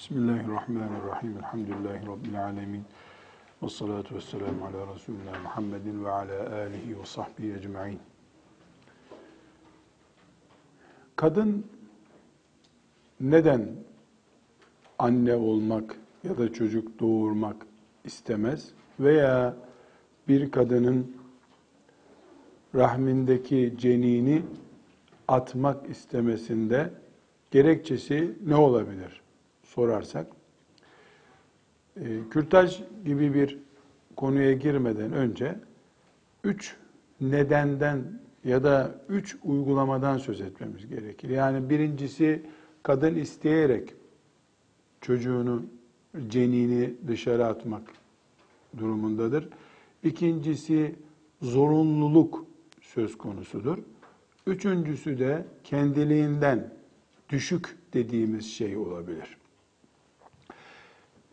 Bismillahirrahmanirrahim. Elhamdülillahi Rabbil alemin. Ve salatu ve selamu ala Resulina Muhammedin ve ala alihi ve sahbihi ecma'in. Kadın neden anne olmak ya da çocuk doğurmak istemez veya bir kadının rahmindeki cenini atmak istemesinde gerekçesi ne olabilir sorarsak e, kürtaj gibi bir konuya girmeden önce üç nedenden ya da üç uygulamadan söz etmemiz gerekir. Yani birincisi kadın isteyerek çocuğunu cenini dışarı atmak durumundadır. İkincisi zorunluluk söz konusudur. Üçüncüsü de kendiliğinden düşük dediğimiz şey olabilir.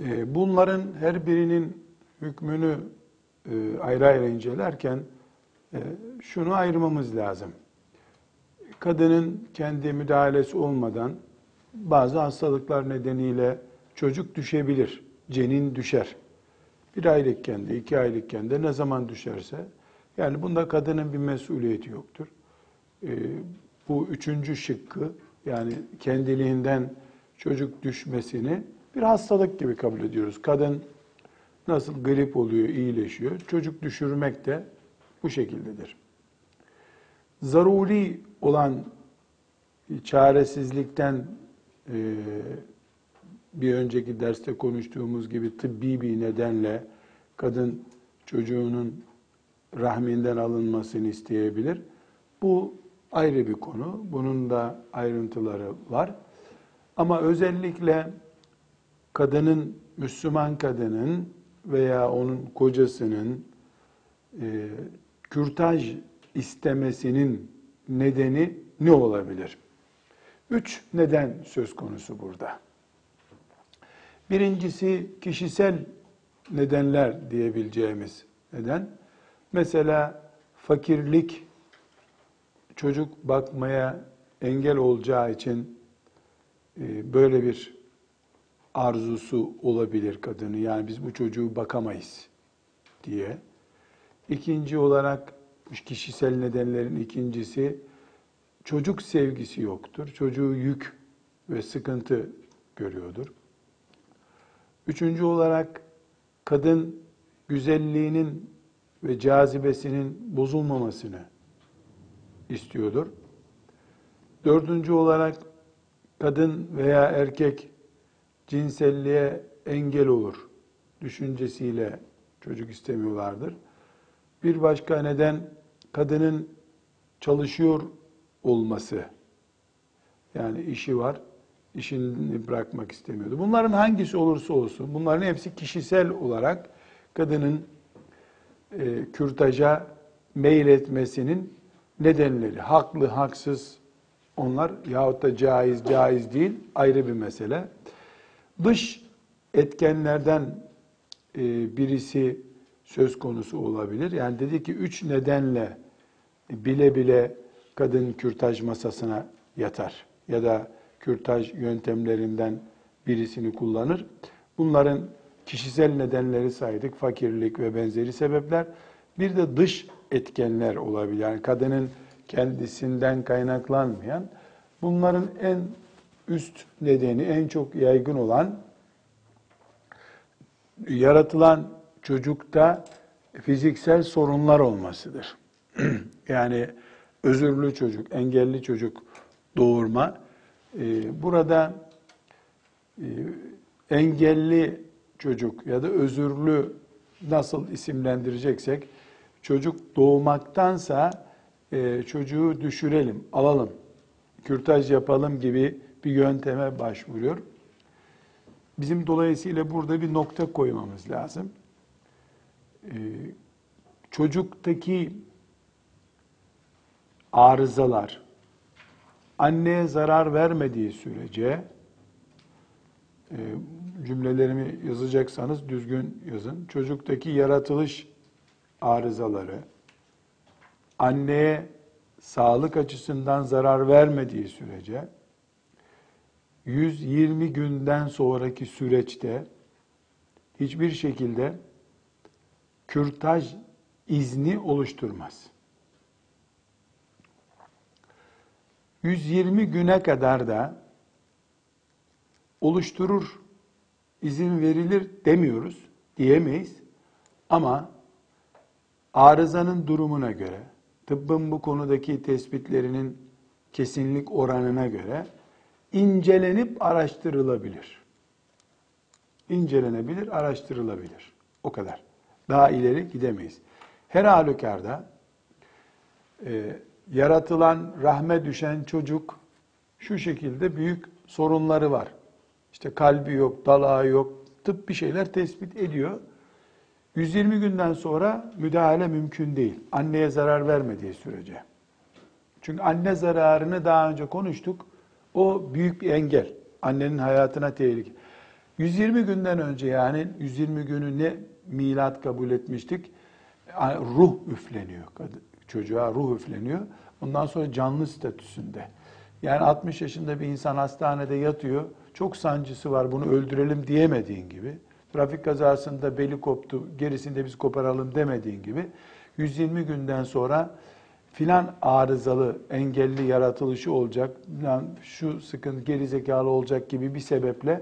Ee, bunların her birinin hükmünü e, ayrı ayrı incelerken e, şunu ayırmamız lazım. Kadının kendi müdahalesi olmadan bazı hastalıklar nedeniyle çocuk düşebilir, cenin düşer. Bir aylıkken de, iki aylıkken de ne zaman düşerse, yani bunda kadının bir mesuliyeti yoktur. Ee, bu üçüncü şıkkı, yani kendiliğinden çocuk düşmesini bir hastalık gibi kabul ediyoruz. Kadın nasıl grip oluyor, iyileşiyor. Çocuk düşürmek de bu şekildedir. Zaruri olan çaresizlikten e, bir önceki derste konuştuğumuz gibi tıbbi bir nedenle kadın çocuğunun rahminden alınmasını isteyebilir. Bu ayrı bir konu. Bunun da ayrıntıları var. Ama özellikle kadının, Müslüman kadının veya onun kocasının e, kürtaj istemesinin nedeni ne olabilir? Üç neden söz konusu burada. Birincisi kişisel nedenler diyebileceğimiz neden. Mesela fakirlik çocuk bakmaya engel olacağı için e, böyle bir arzusu olabilir kadını. Yani biz bu çocuğu bakamayız diye. İkinci olarak kişisel nedenlerin ikincisi çocuk sevgisi yoktur. Çocuğu yük ve sıkıntı görüyordur. Üçüncü olarak kadın güzelliğinin ve cazibesinin bozulmamasını istiyordur. Dördüncü olarak kadın veya erkek cinselliğe engel olur düşüncesiyle çocuk istemiyorlardır. Bir başka neden kadının çalışıyor olması. Yani işi var, işini bırakmak istemiyordu. Bunların hangisi olursa olsun, bunların hepsi kişisel olarak kadının e, kürtaja meyletmesinin nedenleri. Haklı, haksız onlar yahut da caiz, caiz değil ayrı bir mesele. Dış etkenlerden e, birisi söz konusu olabilir. Yani dedi ki üç nedenle bile bile kadın kürtaj masasına yatar ya da kürtaj yöntemlerinden birisini kullanır. Bunların kişisel nedenleri saydık. Fakirlik ve benzeri sebepler. Bir de dış etkenler olabilir. Yani kadının kendisinden kaynaklanmayan bunların en üst nedeni, en çok yaygın olan yaratılan çocukta fiziksel sorunlar olmasıdır. yani özürlü çocuk, engelli çocuk doğurma. Ee, burada e, engelli çocuk ya da özürlü nasıl isimlendireceksek çocuk doğmaktansa e, çocuğu düşürelim, alalım, kürtaj yapalım gibi bir yönteme başvuruyor. Bizim dolayısıyla burada bir nokta koymamız lazım. Ee, çocuktaki arızalar anneye zarar vermediği sürece e, cümlelerimi yazacaksanız düzgün yazın. Çocuktaki yaratılış arızaları anneye sağlık açısından zarar vermediği sürece 120 günden sonraki süreçte hiçbir şekilde kürtaj izni oluşturmaz. 120 güne kadar da oluşturur, izin verilir demiyoruz, diyemeyiz. Ama arızanın durumuna göre, tıbbın bu konudaki tespitlerinin kesinlik oranına göre incelenip araştırılabilir. İncelenebilir, araştırılabilir. O kadar. Daha ileri gidemeyiz. Her halükarda e, yaratılan, rahme düşen çocuk şu şekilde büyük sorunları var. İşte kalbi yok, dalağı yok, tıp bir şeyler tespit ediyor. 120 günden sonra müdahale mümkün değil. Anneye zarar vermediği sürece. Çünkü anne zararını daha önce konuştuk. O büyük bir engel. Annenin hayatına tehlike. 120 günden önce yani 120 günü ne milat kabul etmiştik? Ruh üfleniyor. Çocuğa ruh üfleniyor. Ondan sonra canlı statüsünde. Yani 60 yaşında bir insan hastanede yatıyor. Çok sancısı var bunu öldürelim diyemediğin gibi. Trafik kazasında beli koptu gerisinde biz koparalım demediğin gibi. 120 günden sonra filan arızalı, engelli yaratılışı olacak, filan şu sıkıntı gerizekalı olacak gibi bir sebeple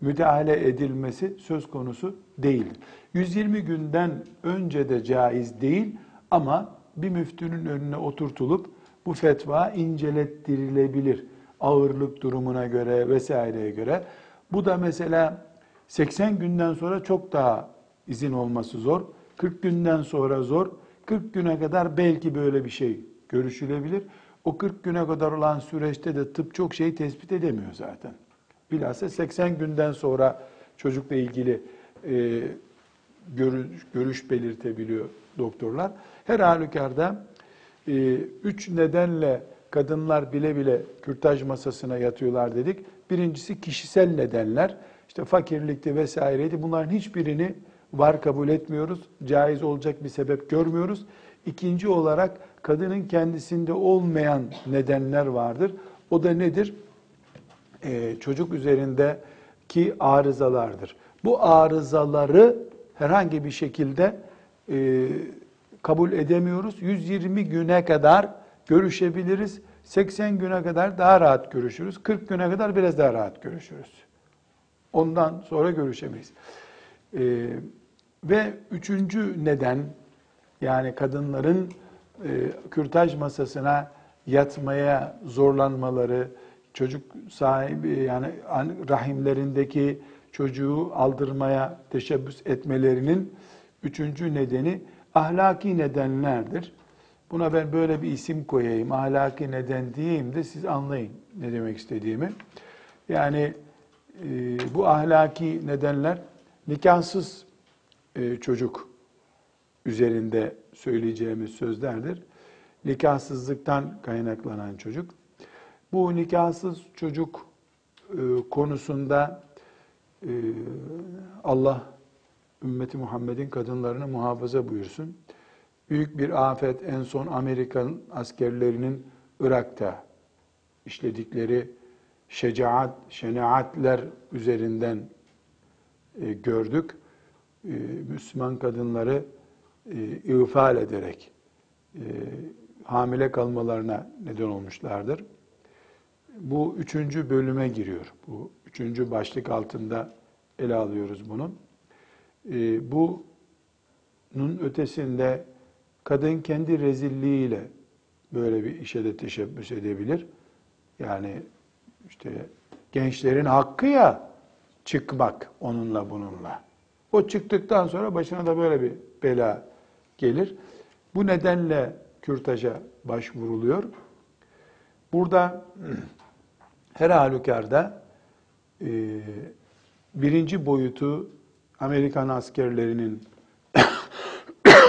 müdahale edilmesi söz konusu değil. 120 günden önce de caiz değil ama bir müftünün önüne oturtulup bu fetva incelettirilebilir. Ağırlık durumuna göre vesaireye göre. Bu da mesela 80 günden sonra çok daha izin olması zor. 40 günden sonra zor. 40 güne kadar belki böyle bir şey görüşülebilir. O 40 güne kadar olan süreçte de tıp çok şey tespit edemiyor zaten. Bilhassa 80 günden sonra çocukla ilgili e, görüş, görüş belirtebiliyor doktorlar. Her halükarda e, üç nedenle kadınlar bile bile kürtaj masasına yatıyorlar dedik. Birincisi kişisel nedenler. İşte fakirlikti vesaireydi. Bunların hiçbirini var kabul etmiyoruz. Caiz olacak bir sebep görmüyoruz. İkinci olarak kadının kendisinde olmayan nedenler vardır. O da nedir? Ee, çocuk üzerindeki arızalardır. Bu arızaları herhangi bir şekilde e, kabul edemiyoruz. 120 güne kadar görüşebiliriz. 80 güne kadar daha rahat görüşürüz. 40 güne kadar biraz daha rahat görüşürüz. Ondan sonra görüşemeyiz. Ee, ve üçüncü neden yani kadınların e, kürtaj masasına yatmaya zorlanmaları, çocuk sahibi yani rahimlerindeki çocuğu aldırmaya teşebbüs etmelerinin üçüncü nedeni ahlaki nedenlerdir. Buna ben böyle bir isim koyayım, ahlaki neden diyeyim de siz anlayın ne demek istediğimi. Yani e, bu ahlaki nedenler nikahsız e, çocuk üzerinde söyleyeceğimiz sözlerdir. Nikahsızlıktan kaynaklanan çocuk. Bu nikahsız çocuk e, konusunda e, Allah ümmeti Muhammed'in kadınlarını muhafaza buyursun. Büyük bir afet en son Amerikan askerlerinin Irak'ta işledikleri şecaat, şenaatler üzerinden e, gördük. E, Müslüman kadınları e, ifal ederek e, hamile kalmalarına neden olmuşlardır. Bu üçüncü bölüme giriyor. Bu üçüncü başlık altında ele alıyoruz bunu. E, bunun ötesinde kadın kendi rezilliğiyle böyle bir işe de teşebbüs edebilir. Yani işte gençlerin hakkı ya çıkmak onunla bununla. O çıktıktan sonra başına da böyle bir bela gelir. Bu nedenle kürtaja başvuruluyor. Burada her halükarda e, birinci boyutu Amerikan askerlerinin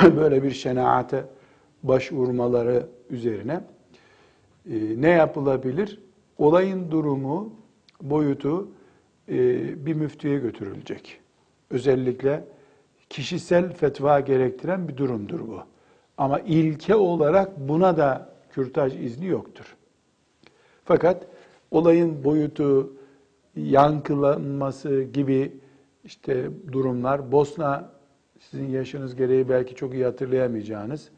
böyle bir şenaate başvurmaları üzerine e, ne yapılabilir? Olayın durumu, boyutu bir müftüye götürülecek. Özellikle kişisel fetva gerektiren bir durumdur bu. Ama ilke olarak buna da kürtaj izni yoktur. Fakat olayın boyutu yankılanması gibi işte durumlar. Bosna sizin yaşınız gereği belki çok iyi hatırlayamayacağınız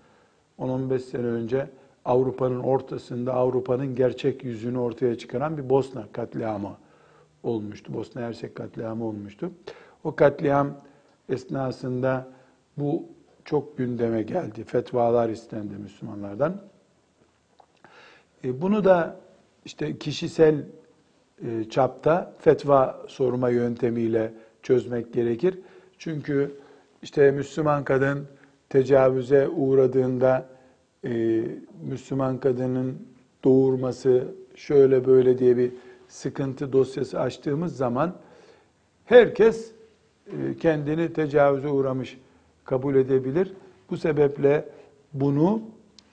10-15 sene önce Avrupa'nın ortasında Avrupa'nın gerçek yüzünü ortaya çıkaran bir Bosna katliamı olmuştu. Bosna Hersek katliamı olmuştu. O katliam esnasında bu çok gündeme geldi. Fetvalar istendi Müslümanlardan. E, bunu da işte kişisel e, çapta fetva sorma yöntemiyle çözmek gerekir. Çünkü işte Müslüman kadın tecavüze uğradığında e, Müslüman kadının doğurması şöyle böyle diye bir sıkıntı dosyası açtığımız zaman herkes e, kendini tecavüze uğramış kabul edebilir. Bu sebeple bunu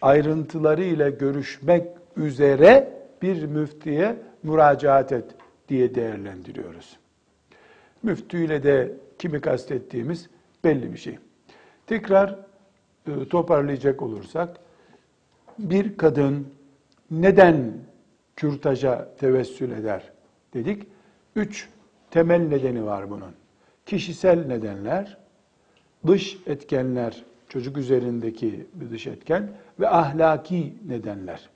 ayrıntılarıyla görüşmek üzere bir müftiye müracaat et diye değerlendiriyoruz. Müftüyle de kimi kastettiğimiz belli bir şey. Tekrar e, toparlayacak olursak, bir kadın neden kürtaja tevessül eder dedik. Üç temel nedeni var bunun. Kişisel nedenler, dış etkenler, çocuk üzerindeki bir dış etken ve ahlaki nedenler.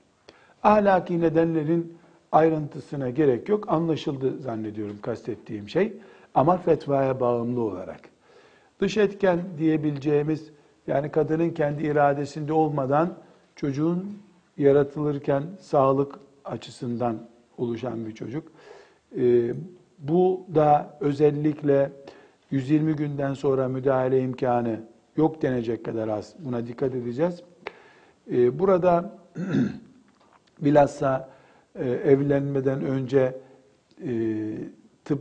Ahlaki nedenlerin ayrıntısına gerek yok. Anlaşıldı zannediyorum kastettiğim şey. Ama fetvaya bağımlı olarak. Dış etken diyebileceğimiz yani kadının kendi iradesinde olmadan çocuğun yaratılırken sağlık açısından oluşan bir çocuk. Ee, bu da özellikle 120 günden sonra müdahale imkanı yok denecek kadar az. Buna dikkat edeceğiz. Ee, burada bilhassa e, evlenmeden önce e, tıp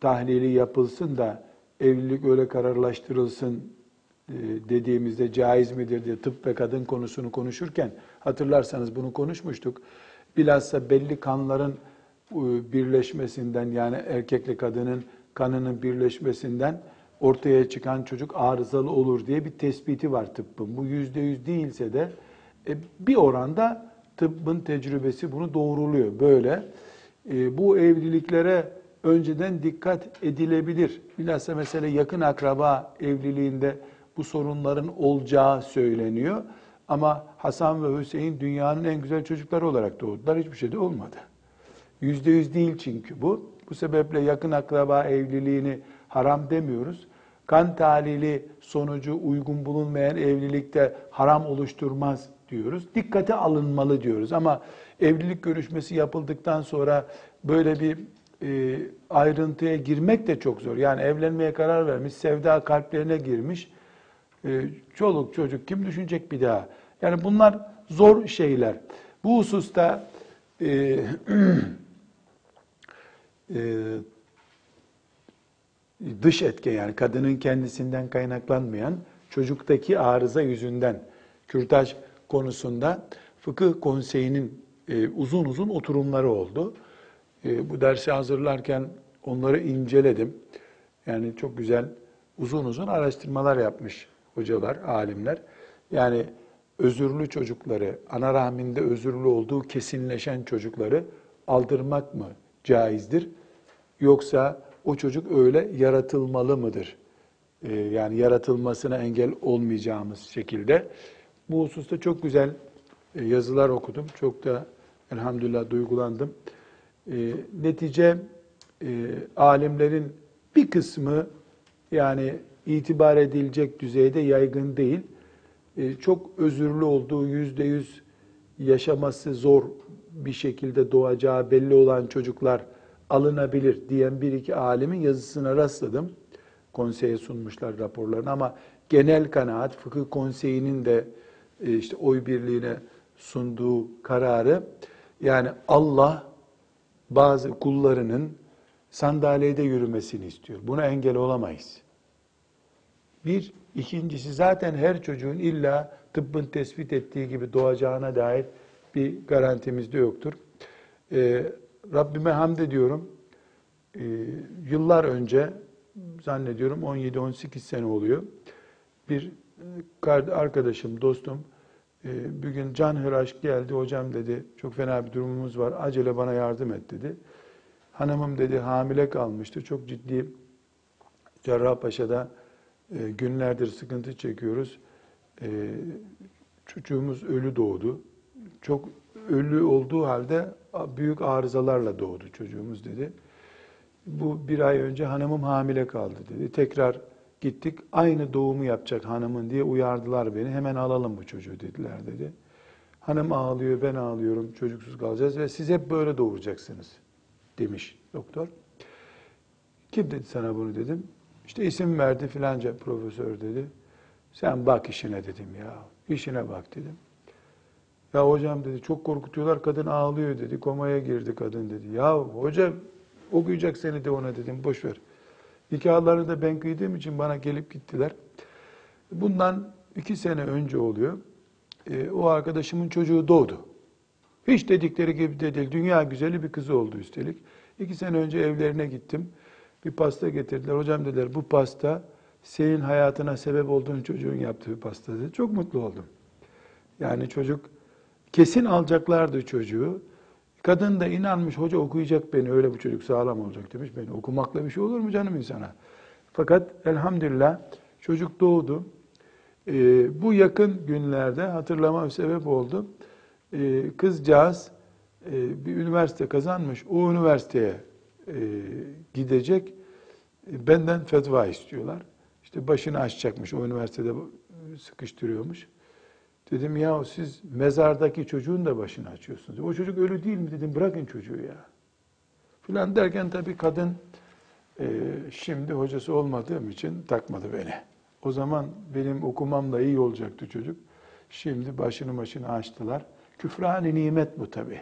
tahlili yapılsın da evlilik öyle kararlaştırılsın e, dediğimizde caiz midir diye tıp ve kadın konusunu konuşurken hatırlarsanız bunu konuşmuştuk. Bilhassa belli kanların birleşmesinden yani erkekle kadının kanının birleşmesinden ortaya çıkan çocuk arızalı olur diye bir tespiti var tıbbın. Bu yüzde yüz değilse de bir oranda tıbbın tecrübesi bunu doğruluyor. Böyle e, bu evliliklere önceden dikkat edilebilir. Bilhassa mesela yakın akraba evliliğinde bu sorunların olacağı söyleniyor. Ama Hasan ve Hüseyin dünyanın en güzel çocukları olarak doğdular. Hiçbir şey de olmadı. Yüzde yüz değil çünkü bu. Bu sebeple yakın akraba evliliğini haram demiyoruz. Kan tahlili sonucu uygun bulunmayan evlilikte haram oluşturmaz diyoruz. Dikkate alınmalı diyoruz ama evlilik görüşmesi yapıldıktan sonra böyle bir e, ayrıntıya girmek de çok zor. Yani evlenmeye karar vermiş, sevda kalplerine girmiş. E, çoluk çocuk kim düşünecek bir daha? Yani bunlar zor şeyler. Bu hususta e, e, dış etken yani kadının kendisinden kaynaklanmayan çocuktaki arıza yüzünden kürtaj konusunda fıkıh konseyinin e, uzun uzun oturumları oldu. E, bu dersi hazırlarken onları inceledim. Yani çok güzel uzun uzun araştırmalar yapmış hocalar, alimler. Yani özürlü çocukları, ana rahminde özürlü olduğu kesinleşen çocukları aldırmak mı caizdir? Yoksa o çocuk öyle yaratılmalı mıdır? Ee, yani yaratılmasına engel olmayacağımız şekilde. Bu hususta çok güzel e, yazılar okudum. Çok da elhamdülillah duygulandım. E, netice e, alimlerin bir kısmı yani itibar edilecek düzeyde yaygın değil. E, çok özürlü olduğu yüzde yüz yaşaması zor bir şekilde doğacağı belli olan çocuklar alınabilir diyen bir iki alimin yazısına rastladım. Konseye sunmuşlar raporlarını ama genel kanaat fıkıh konseyinin de e, işte oy birliğine sunduğu kararı yani Allah bazı kullarının sandalyede yürümesini istiyor. Buna engel olamayız. Bir, ikincisi zaten her çocuğun illa tıbbın tespit ettiği gibi doğacağına dair bir garantimiz de yoktur. Ee, Rabbime hamd ediyorum. Ee, yıllar önce zannediyorum 17-18 sene oluyor. Bir arkadaşım, dostum e, bir gün can hıraş geldi. Hocam dedi çok fena bir durumumuz var. Acele bana yardım et dedi. Hanımım dedi hamile kalmıştı. Çok ciddi Cerrahpaşa'da e, günlerdir sıkıntı çekiyoruz. E, çocuğumuz ölü doğdu. Çok ölü olduğu halde büyük arızalarla doğdu çocuğumuz dedi. Bu bir ay önce hanımım hamile kaldı dedi. Tekrar gittik aynı doğumu yapacak hanımın diye uyardılar beni. Hemen alalım bu çocuğu dediler dedi. Hanım ağlıyor, ben ağlıyorum, çocuksuz kalacağız ve siz hep böyle doğuracaksınız demiş doktor. Kim dedi sana bunu dedim. İşte isim verdi filanca profesör dedi. Sen bak işine dedim ya. İşine bak dedim. Ya hocam dedi çok korkutuyorlar kadın ağlıyor dedi. Komaya girdi kadın dedi. Ya hocam okuyacak seni de ona dedim boş ver. Nikahlarını da ben kıydığım için bana gelip gittiler. Bundan iki sene önce oluyor. E, o arkadaşımın çocuğu doğdu. Hiç dedikleri gibi de değil. Dünya güzeli bir kızı oldu üstelik. İki sene önce evlerine gittim. Bir pasta getirdiler. Hocam dediler bu pasta senin hayatına sebep olduğun çocuğun yaptığı pasta dedi. Çok mutlu oldum. Yani çocuk kesin alacaklardı çocuğu. Kadın da inanmış hoca okuyacak beni öyle bu çocuk sağlam olacak demiş. Beni okumakla bir şey olur mu canım insana? Fakat elhamdülillah çocuk doğdu. Ee, bu yakın günlerde hatırlama sebep oldu. Ee, kızcağız e, bir üniversite kazanmış. O üniversiteye e, gidecek. Benden fetva istiyorlar. İşte başını açacakmış. O üniversitede sıkıştırıyormuş. Dedim ya siz mezardaki çocuğun da başını açıyorsunuz. O çocuk ölü değil mi dedim bırakın çocuğu ya. Filan derken tabii kadın e, şimdi hocası olmadığım için takmadı beni. O zaman benim okumamla iyi olacaktı çocuk. Şimdi başını başını açtılar. Küfrani nimet bu tabii.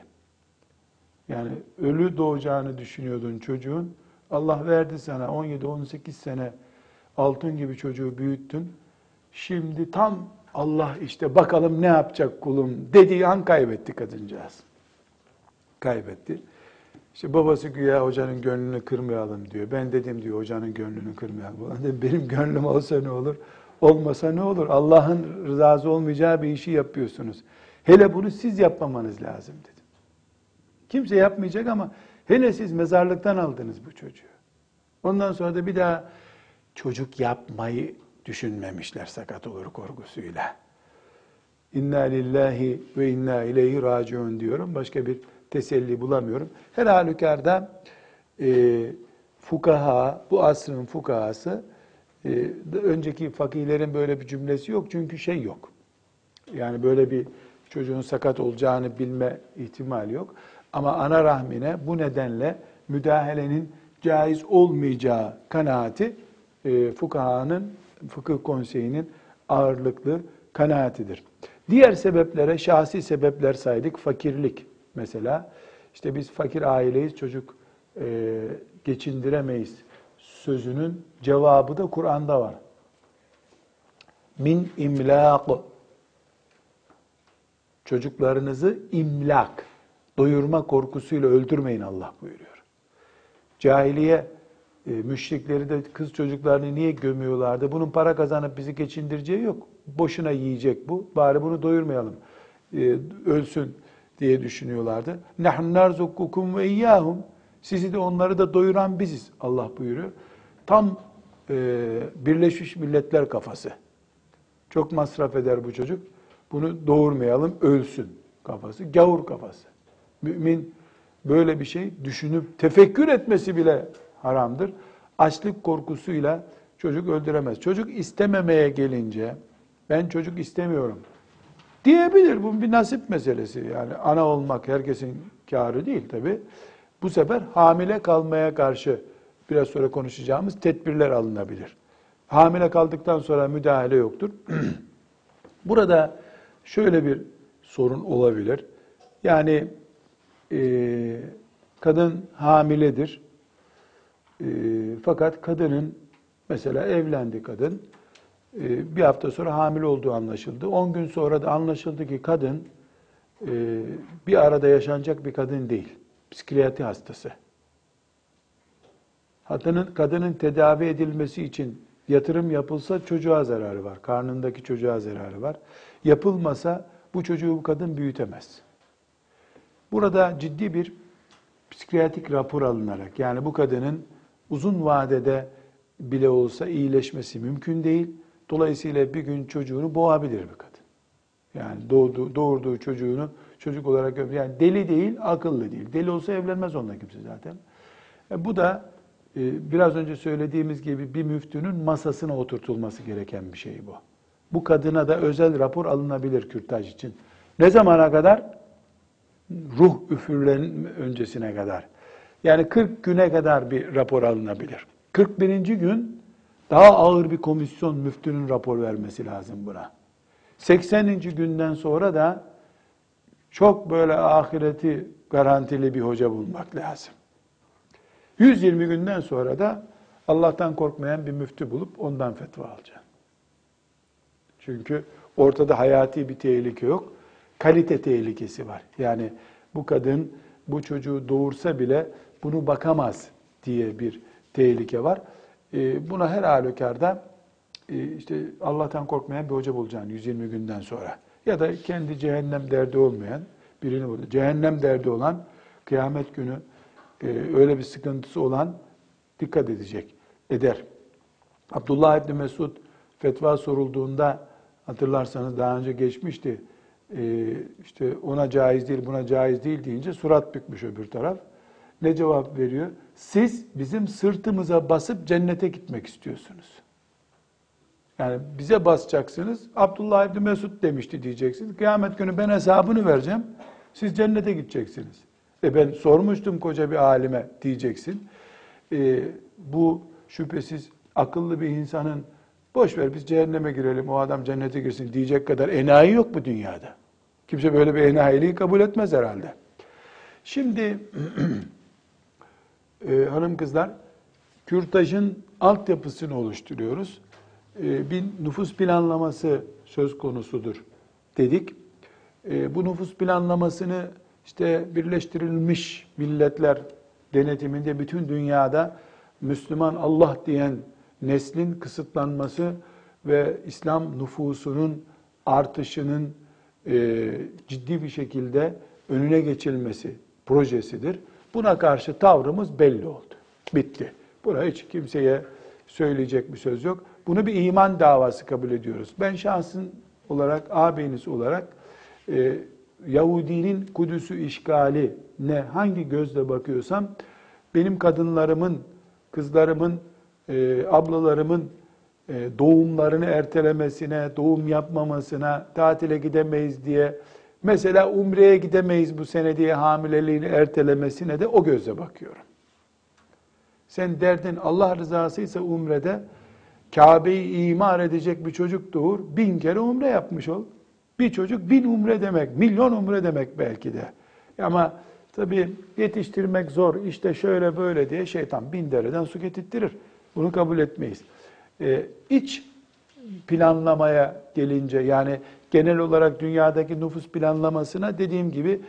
Yani ölü doğacağını düşünüyordun çocuğun. Allah verdi sana 17-18 sene altın gibi çocuğu büyüttün. Şimdi tam Allah işte bakalım ne yapacak kulum dediği an kaybetti kadıncağız. Kaybetti. İşte babası güya hocanın gönlünü kırmayalım diyor. Ben dedim diyor hocanın gönlünü kırmayalım. Benim gönlüm olsa ne olur? Olmasa ne olur? Allah'ın razı olmayacağı bir işi yapıyorsunuz. Hele bunu siz yapmamanız lazım dedim. Kimse yapmayacak ama hele siz mezarlıktan aldınız bu çocuğu. Ondan sonra da bir daha çocuk yapmayı düşünmemişler sakat olur korkusuyla. İnna lillahi ve inna ileyhi raciun diyorum. Başka bir teselli bulamıyorum. Her halükarda e, fukaha, bu asrın fukahası, e, önceki fakihlerin böyle bir cümlesi yok çünkü şey yok. Yani böyle bir çocuğun sakat olacağını bilme ihtimali yok. Ama ana rahmine bu nedenle müdahalenin caiz olmayacağı kanaati e, fukahanın, fıkıh konseyinin ağırlıklı kanaatidir. Diğer sebeplere şahsi sebepler saydık. Fakirlik mesela. İşte biz fakir aileyiz, çocuk e, geçindiremeyiz sözünün cevabı da Kur'an'da var. Min imlak. Çocuklarınızı imlak, doyurma korkusuyla öldürmeyin Allah buyuruyor. Cahiliye e, müşrikleri de kız çocuklarını niye gömüyorlardı? Bunun para kazanıp bizi geçindireceği yok. Boşuna yiyecek bu. Bari bunu doyurmayalım. E, ölsün diye düşünüyorlardı. Nahnu narzukukum ve iyyahum. Sizi de onları da doyuran biziz Allah buyuruyor. Tam e, Birleşmiş Milletler kafası. Çok masraf eder bu çocuk. Bunu doğurmayalım, ölsün kafası. Gavur kafası. Mümin böyle bir şey düşünüp tefekkür etmesi bile haramdır. Açlık korkusuyla çocuk öldüremez. Çocuk istememeye gelince ben çocuk istemiyorum diyebilir. Bu bir nasip meselesi. Yani ana olmak herkesin kârı değil tabi. Bu sefer hamile kalmaya karşı biraz sonra konuşacağımız tedbirler alınabilir. Hamile kaldıktan sonra müdahale yoktur. Burada şöyle bir sorun olabilir. Yani e, kadın hamiledir. E, fakat kadının mesela evlendi kadın. E, bir hafta sonra hamile olduğu anlaşıldı. 10 gün sonra da anlaşıldı ki kadın e, bir arada yaşanacak bir kadın değil. Psikiyatri hastası. Kadının, kadının tedavi edilmesi için yatırım yapılsa çocuğa zararı var. Karnındaki çocuğa zararı var. Yapılmasa bu çocuğu bu kadın büyütemez. Burada ciddi bir psikiyatrik rapor alınarak yani bu kadının uzun vadede bile olsa iyileşmesi mümkün değil. Dolayısıyla bir gün çocuğunu boğabilir bir kadın. Yani doğdu, doğurduğu çocuğunu çocuk olarak görmüyor. Yani deli değil, akıllı değil. Deli olsa evlenmez onunla kimse zaten. E bu da e, biraz önce söylediğimiz gibi bir müftünün masasına oturtulması gereken bir şey bu. Bu kadına da özel rapor alınabilir kürtaj için. Ne zamana kadar? Ruh üfürlerin öncesine kadar. Yani 40 güne kadar bir rapor alınabilir. 41. gün daha ağır bir komisyon müftünün rapor vermesi lazım buna. 80. günden sonra da çok böyle ahireti garantili bir hoca bulmak lazım. 120 günden sonra da Allah'tan korkmayan bir müftü bulup ondan fetva alacaksın. Çünkü ortada hayati bir tehlike yok. Kalite tehlikesi var. Yani bu kadın bu çocuğu doğursa bile bunu bakamaz diye bir tehlike var. Ee, buna her halükarda e, işte Allah'tan korkmayan bir hoca bulacaksın 120 günden sonra. Ya da kendi cehennem derdi olmayan birini bulur. Cehennem derdi olan kıyamet günü e, öyle bir sıkıntısı olan dikkat edecek, eder. Abdullah İbni Mesud fetva sorulduğunda hatırlarsanız daha önce geçmişti. E, işte ona caiz değil, buna caiz değil deyince surat bükmüş öbür taraf. Ne cevap veriyor? Siz bizim sırtımıza basıp cennete gitmek istiyorsunuz. Yani bize basacaksınız. Abdullah İbni Mesud demişti diyeceksiniz. Kıyamet günü ben hesabını vereceğim. Siz cennete gideceksiniz. E ben sormuştum koca bir alime diyeceksin. E, bu şüphesiz akıllı bir insanın boş ver biz cehenneme girelim o adam cennete girsin diyecek kadar enayi yok bu dünyada. Kimse böyle bir enayiliği kabul etmez herhalde. Şimdi e, hanım kızlar kürtajın altyapısını oluşturuyoruz. E, bir nüfus planlaması söz konusudur dedik. E, bu nüfus planlamasını işte Birleştirilmiş Milletler denetiminde bütün dünyada Müslüman Allah diyen neslin kısıtlanması ve İslam nüfusunun artışının e, ciddi bir şekilde önüne geçilmesi projesidir. Buna karşı tavrımız belli oldu. Bitti. Buna hiç kimseye söyleyecek bir söz yok. Bunu bir iman davası kabul ediyoruz. Ben şahsın olarak, ağabeyiniz olarak e, Yahudinin Kudüs'ü işgali ne hangi gözle bakıyorsam benim kadınlarımın, kızlarımın, e, ablalarımın e, doğumlarını ertelemesine, doğum yapmamasına, tatile gidemeyiz diye, mesela umreye gidemeyiz bu sene diye hamileliğini ertelemesine de o gözle bakıyorum. Sen derdin Allah rızası ise umrede Kabe'yi imar edecek bir çocuk doğur, bin kere umre yapmış ol. Bir çocuk bin umre demek, milyon umre demek belki de. Ama tabii yetiştirmek zor, işte şöyle böyle diye şeytan bin dereden su getirtirir. Bunu kabul etmeyiz. Ee, iç planlamaya gelince yani genel olarak dünyadaki nüfus planlamasına dediğim gibi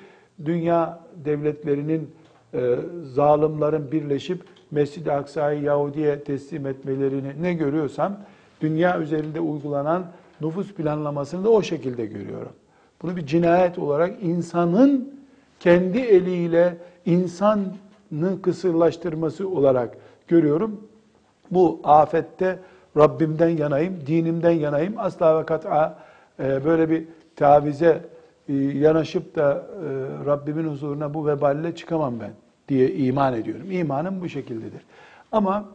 dünya devletlerinin e, zalimlerin birleşip Mescid-i Aksa'yı Yahudi'ye teslim etmelerini ne görüyorsam dünya üzerinde uygulanan nüfus planlamasını da o şekilde görüyorum. Bunu bir cinayet olarak insanın kendi eliyle insanı kısırlaştırması olarak görüyorum. Bu afette Rabbimden yanayım, dinimden yanayım. Asla ve kat'a e, böyle bir tavize e, yanaşıp da e, Rabbimin huzuruna bu veballe çıkamam ben diye iman ediyorum. İmanım bu şekildedir. Ama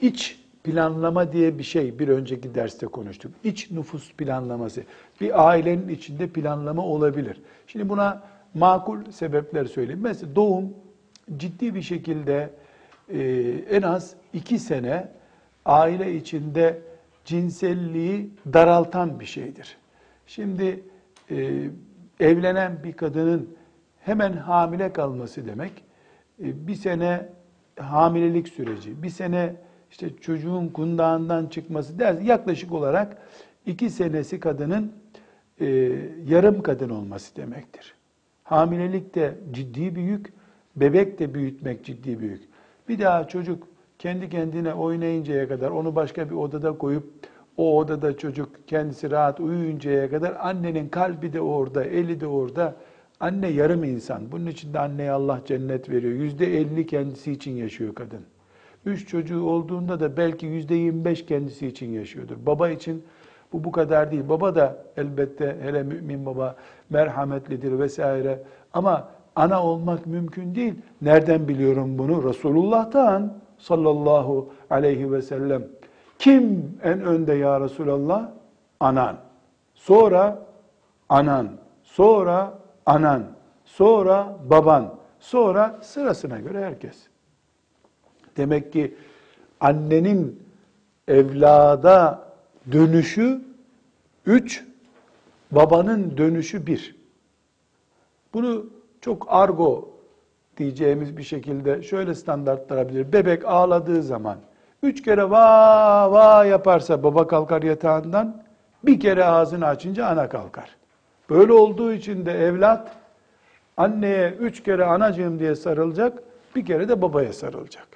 iç planlama diye bir şey bir önceki derste konuştuk. İç nüfus planlaması. Bir ailenin içinde planlama olabilir. Şimdi buna makul sebepler söyleyeyim. Mesela doğum ciddi bir şekilde e, en az iki sene aile içinde cinselliği daraltan bir şeydir. Şimdi e, evlenen bir kadının hemen hamile kalması demek, e, bir sene hamilelik süreci, bir sene işte çocuğun kundağından çıkması derse yaklaşık olarak iki senesi kadının e, yarım kadın olması demektir. Hamilelik de ciddi bir yük, bebek de büyütmek ciddi bir yük. Bir daha çocuk kendi kendine oynayıncaya kadar onu başka bir odada koyup o odada çocuk kendisi rahat uyuyuncaya kadar annenin kalbi de orada, eli de orada Anne yarım insan. Bunun için de anneye Allah cennet veriyor. Yüzde elli kendisi için yaşıyor kadın. Üç çocuğu olduğunda da belki yüzde yirmi beş kendisi için yaşıyordur. Baba için bu bu kadar değil. Baba da elbette hele mümin baba merhametlidir vesaire. Ama ana olmak mümkün değil. Nereden biliyorum bunu? Resulullah'tan sallallahu aleyhi ve sellem. Kim en önde ya Resulallah? Anan. Sonra anan. Sonra anan. Sonra baban. Sonra sırasına göre herkes. Demek ki annenin evlada dönüşü üç, babanın dönüşü bir. Bunu çok argo diyeceğimiz bir şekilde şöyle standartlanabilir. Bebek ağladığı zaman üç kere va va yaparsa baba kalkar yatağından, bir kere ağzını açınca ana kalkar. Böyle olduğu için de evlat anneye üç kere anacığım diye sarılacak, bir kere de babaya sarılacak.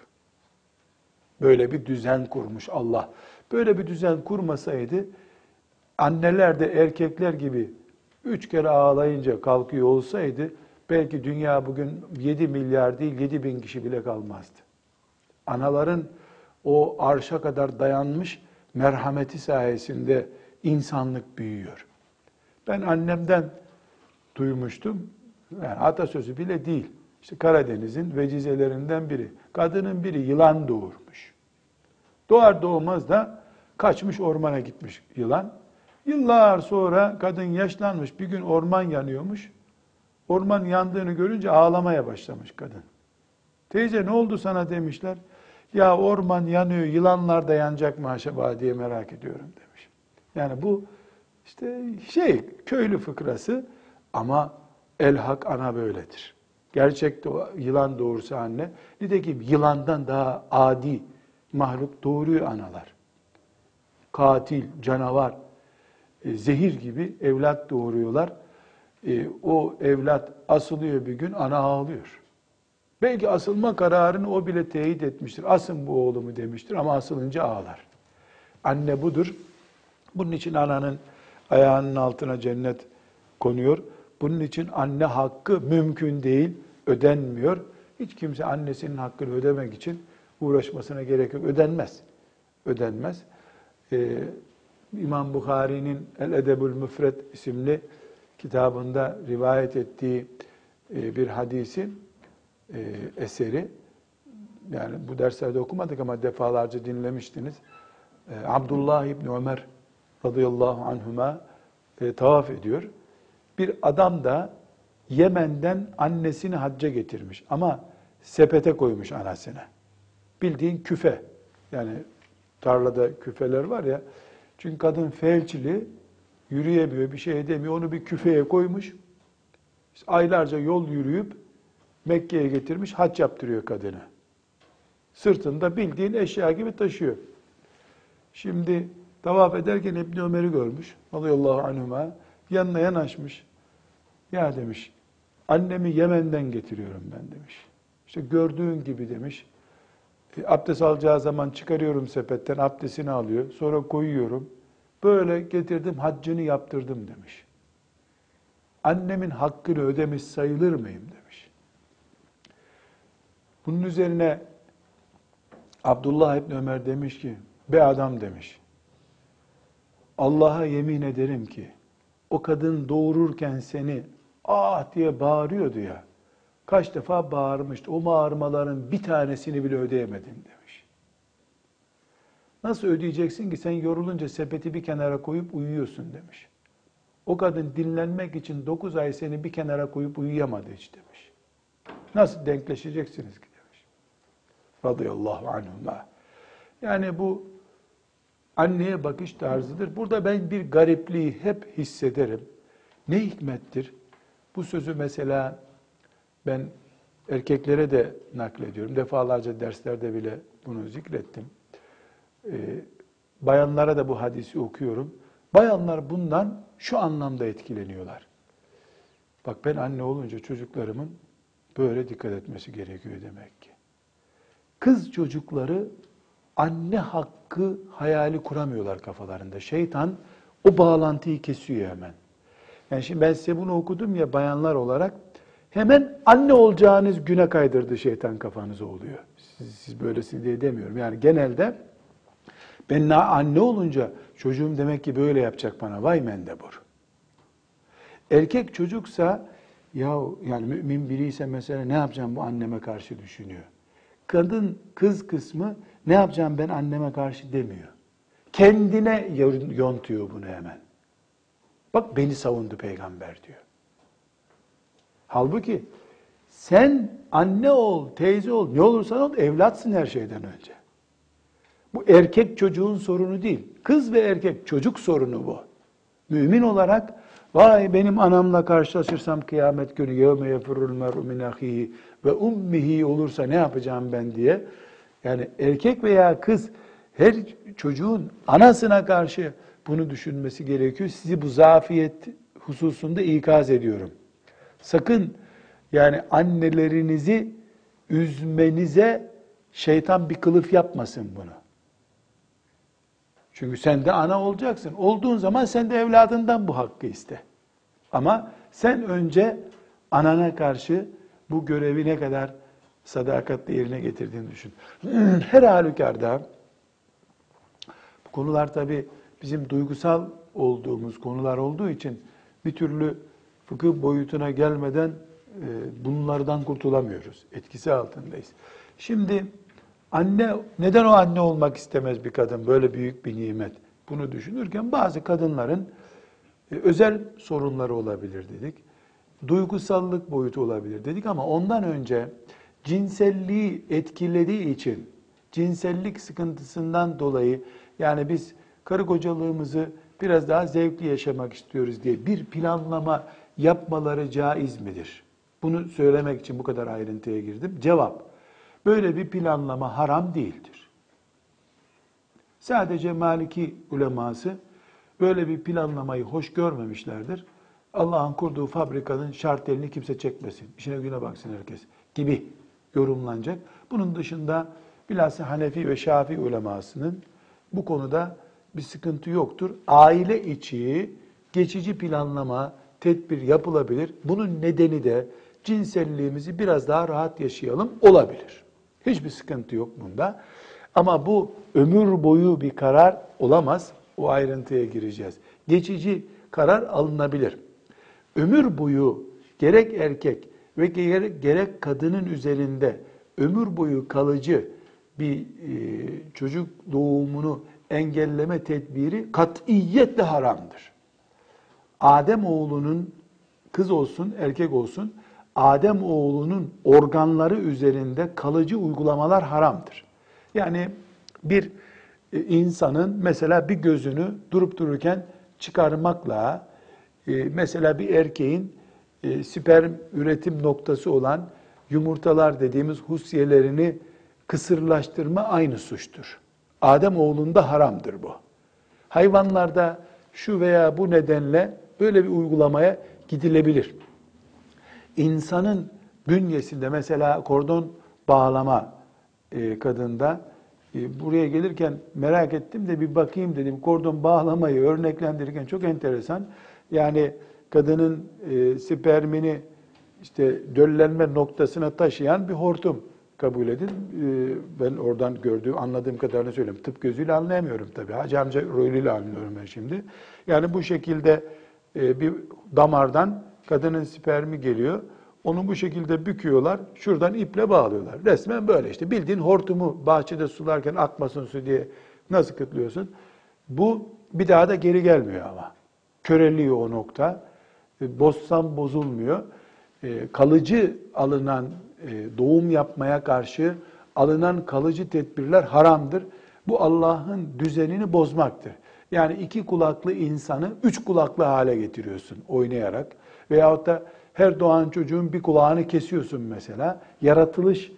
Böyle bir düzen kurmuş Allah. Böyle bir düzen kurmasaydı anneler de erkekler gibi üç kere ağlayınca kalkıyor olsaydı belki dünya bugün 7 milyar değil 7 bin kişi bile kalmazdı. Anaların o arşa kadar dayanmış merhameti sayesinde insanlık büyüyor. Ben annemden duymuştum. Yani atasözü bile değil. İşte Karadeniz'in vecizelerinden biri. Kadının biri yılan doğurmuş. Doğar doğmaz da kaçmış ormana gitmiş yılan. Yıllar sonra kadın yaşlanmış. Bir gün orman yanıyormuş. Orman yandığını görünce ağlamaya başlamış kadın. Teyze ne oldu sana demişler. Ya orman yanıyor, yılanlar da yanacak mı acaba diye merak ediyorum demiş. Yani bu işte şey köylü fıkrası ama el hak ana böyledir. Gerçekte yılan doğursa anne, nitekim yılandan daha adi mahluk doğuruyor analar. Katil, canavar, e, zehir gibi evlat doğuruyorlar. E, o evlat asılıyor bir gün, ana ağlıyor. Belki asılma kararını o bile teyit etmiştir. Asın bu oğlumu demiştir ama asılınca ağlar. Anne budur. Bunun için ananın ayağının altına cennet konuyor. Bunun için anne hakkı mümkün değil, ödenmiyor. Hiç kimse annesinin hakkını ödemek için uğraşmasına gerek yok. Ödenmez. Ödenmez. Ee, İmam Bukhari'nin El Edebül Müfred isimli kitabında rivayet ettiği e, bir hadisin e, eseri. Yani bu derslerde okumadık ama defalarca dinlemiştiniz. E, Abdullah İbni Ömer radıyallahu anhuma tavaf ediyor. Bir adam da Yemen'den annesini hacca getirmiş ama sepete koymuş anasını. Bildiğin küfe. Yani tarlada küfeler var ya. Çünkü kadın felçli, yürüyemiyor, bir şey edemiyor. Onu bir küfeye koymuş. Aylarca yol yürüyüp Mekke'ye getirmiş, hac yaptırıyor kadını. Sırtında bildiğin eşya gibi taşıyor. Şimdi tavaf ederken İbni Ömer'i görmüş. Radıyallahu anhuma. Yanına yanaşmış. Ya demiş, annemi Yemen'den getiriyorum ben demiş. İşte gördüğün gibi demiş. E, abdest alacağı zaman çıkarıyorum sepetten, abdestini alıyor. Sonra koyuyorum. Böyle getirdim, haccını yaptırdım demiş. Annemin hakkını ödemiş sayılır mıyım demiş. Bunun üzerine Abdullah İbni Ömer demiş ki, be adam demiş. Allah'a yemin ederim ki o kadın doğururken seni ah diye bağırıyordu ya. Kaç defa bağırmıştı. O bağırmaların bir tanesini bile ödeyemedin demiş. Nasıl ödeyeceksin ki sen yorulunca sepeti bir kenara koyup uyuyorsun demiş. O kadın dinlenmek için dokuz ay seni bir kenara koyup uyuyamadı hiç demiş. Nasıl denkleşeceksiniz ki demiş. Radıyallahu anhuma. Yani bu anneye bakış tarzıdır. Burada ben bir garipliği hep hissederim. Ne hikmettir? Bu sözü mesela ben erkeklere de naklediyorum. Defalarca derslerde bile bunu zikrettim. Ee, bayanlara da bu hadisi okuyorum. Bayanlar bundan şu anlamda etkileniyorlar. Bak ben anne olunca çocuklarımın böyle dikkat etmesi gerekiyor demek ki. Kız çocukları anne hakkı hayali kuramıyorlar kafalarında. Şeytan o bağlantıyı kesiyor hemen. Yani şimdi ben size bunu okudum ya bayanlar olarak hemen anne olacağınız güne kaydırdı şeytan kafanıza oluyor. Siz, siz böylesin diye demiyorum. Yani genelde ben anne olunca çocuğum demek ki böyle yapacak bana. Vay mendebur. Erkek çocuksa ya yani mümin biri ise mesela ne yapacağım bu anneme karşı düşünüyor. Kadın kız kısmı ne yapacağım ben anneme karşı demiyor. Kendine yontuyor bunu hemen. Bak beni savundu peygamber diyor. Halbuki sen anne ol, teyze ol, ne olursan ol evlatsın her şeyden önce. Bu erkek çocuğun sorunu değil. Kız ve erkek çocuk sorunu bu. Mümin olarak vay benim anamla karşılaşırsam kıyamet günü yevme yefirul mer'u min ahihi ve ummihi olursa ne yapacağım ben diye. Yani erkek veya kız her çocuğun anasına karşı bunu düşünmesi gerekiyor. Sizi bu zafiyet hususunda ikaz ediyorum. Sakın yani annelerinizi üzmenize şeytan bir kılıf yapmasın bunu. Çünkü sen de ana olacaksın. Olduğun zaman sen de evladından bu hakkı iste. Ama sen önce anana karşı bu görevi ne kadar sadakatle yerine getirdiğini düşün. Her halükarda bu konular tabi bizim duygusal olduğumuz konular olduğu için bir türlü fıkıh boyutuna gelmeden e, bunlardan kurtulamıyoruz. Etkisi altındayız. Şimdi anne neden o anne olmak istemez bir kadın böyle büyük bir nimet? Bunu düşünürken bazı kadınların e, özel sorunları olabilir dedik. Duygusallık boyutu olabilir dedik ama ondan önce cinselliği etkilediği için cinsellik sıkıntısından dolayı yani biz karı kocalığımızı biraz daha zevkli yaşamak istiyoruz diye bir planlama yapmaları caiz midir? Bunu söylemek için bu kadar ayrıntıya girdim. Cevap, böyle bir planlama haram değildir. Sadece Maliki uleması böyle bir planlamayı hoş görmemişlerdir. Allah'ın kurduğu fabrikanın şart elini kimse çekmesin. İşine güne baksın herkes gibi yorumlanacak. Bunun dışında bilhassa Hanefi ve Şafii ulemasının bu konuda bir sıkıntı yoktur. Aile içi geçici planlama, tedbir yapılabilir. Bunun nedeni de cinselliğimizi biraz daha rahat yaşayalım olabilir. Hiçbir sıkıntı yok bunda. Ama bu ömür boyu bir karar olamaz. O ayrıntıya gireceğiz. Geçici karar alınabilir. Ömür boyu gerek erkek ve gerek, kadının üzerinde ömür boyu kalıcı bir e, çocuk doğumunu engelleme tedbiri katiyetle haramdır. Adem oğlunun kız olsun, erkek olsun, Adem oğlunun organları üzerinde kalıcı uygulamalar haramdır. Yani bir e, insanın mesela bir gözünü durup dururken çıkarmakla e, mesela bir erkeğin e, sperm üretim noktası olan yumurtalar dediğimiz husyelerini kısırlaştırma aynı suçtur. Adem oğlunda haramdır bu. Hayvanlarda şu veya bu nedenle böyle bir uygulamaya gidilebilir. İnsanın bünyesinde mesela kordon bağlama e, kadında e, buraya gelirken merak ettim de bir bakayım dedim. Kordon bağlamayı örneklendirirken çok enteresan. Yani kadının e, spermini işte döllenme noktasına taşıyan bir hortum kabul edin. Ben oradan gördüğüm, anladığım kadarını söyleyeyim. Tıp gözüyle anlayamıyorum tabii. Hacı amca rolüyle anlıyorum ben şimdi. Yani bu şekilde bir damardan kadının spermi geliyor. Onu bu şekilde büküyorlar, şuradan iple bağlıyorlar. Resmen böyle işte. Bildiğin hortumu bahçede sularken akmasın su diye nasıl kıtlıyorsun? Bu bir daha da geri gelmiyor ama. Köreliyor o nokta. E, bozsam bozulmuyor. E, kalıcı alınan e, doğum yapmaya karşı alınan kalıcı tedbirler haramdır. Bu Allah'ın düzenini bozmaktır. Yani iki kulaklı insanı üç kulaklı hale getiriyorsun oynayarak. Veyahut da her doğan çocuğun bir kulağını kesiyorsun mesela. Yaratılış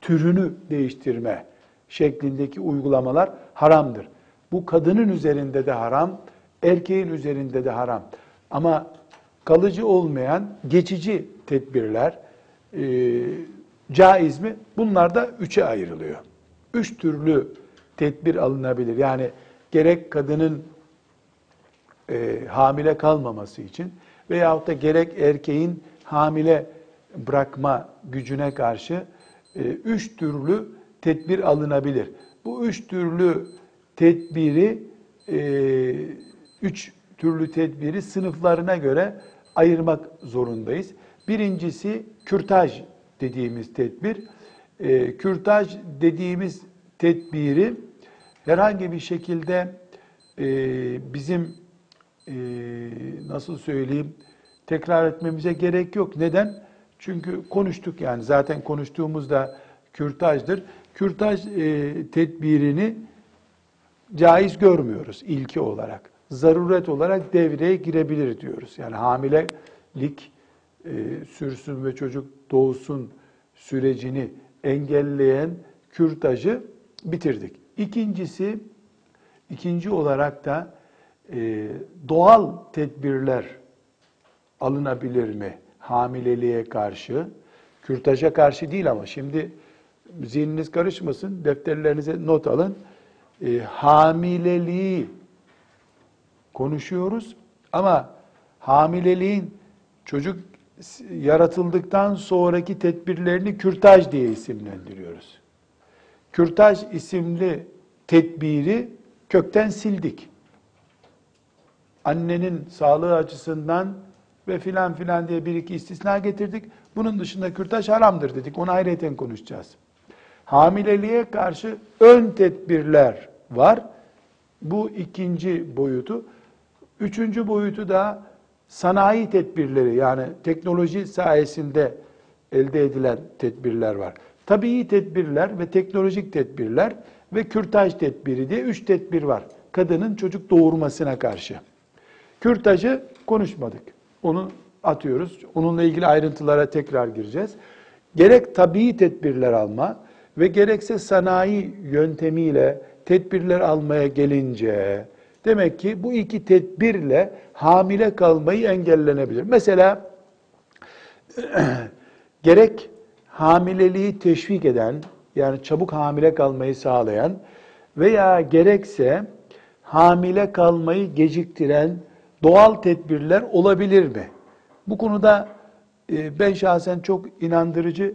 türünü değiştirme şeklindeki uygulamalar haramdır. Bu kadının üzerinde de haram, erkeğin üzerinde de haram. Ama kalıcı olmayan geçici tedbirler, e, caiz mi? Bunlar da üçe ayrılıyor. Üç türlü tedbir alınabilir. Yani gerek kadının e, hamile kalmaması için veyahut da gerek erkeğin hamile bırakma gücüne karşı e, üç türlü tedbir alınabilir. Bu üç türlü tedbiri e, üç türlü tedbiri sınıflarına göre ayırmak zorundayız. Birincisi kürtaj dediğimiz tedbir. E, kürtaj dediğimiz tedbiri herhangi bir şekilde e, bizim e, nasıl söyleyeyim tekrar etmemize gerek yok. Neden? Çünkü konuştuk yani zaten konuştuğumuzda kürtajdır. Kürtaj e, tedbirini caiz görmüyoruz ilki olarak. Zaruret olarak devreye girebilir diyoruz. Yani hamilelik e, sürsün ve çocuk doğsun sürecini engelleyen kürtajı bitirdik. İkincisi, ikinci olarak da e, doğal tedbirler alınabilir mi hamileliğe karşı? Kürtaja karşı değil ama şimdi zihniniz karışmasın, defterlerinize not alın. E, hamileliği konuşuyoruz ama hamileliğin çocuk yaratıldıktan sonraki tedbirlerini kürtaj diye isimlendiriyoruz. Kürtaj isimli tedbiri kökten sildik. Annenin sağlığı açısından ve filan filan diye bir iki istisna getirdik. Bunun dışında kürtaj haramdır dedik. Onu ayrıyeten konuşacağız. Hamileliğe karşı ön tedbirler var. Bu ikinci boyutu. Üçüncü boyutu da sanayi tedbirleri yani teknoloji sayesinde elde edilen tedbirler var. Tabii tedbirler ve teknolojik tedbirler ve kürtaj tedbiri diye üç tedbir var. Kadının çocuk doğurmasına karşı. Kürtajı konuşmadık. Onu atıyoruz. Onunla ilgili ayrıntılara tekrar gireceğiz. Gerek tabii tedbirler alma ve gerekse sanayi yöntemiyle tedbirler almaya gelince demek ki bu iki tedbirle hamile kalmayı engellenebilir. Mesela gerek hamileliği teşvik eden yani çabuk hamile kalmayı sağlayan veya gerekse hamile kalmayı geciktiren doğal tedbirler olabilir mi? Bu konuda e, ben şahsen çok inandırıcı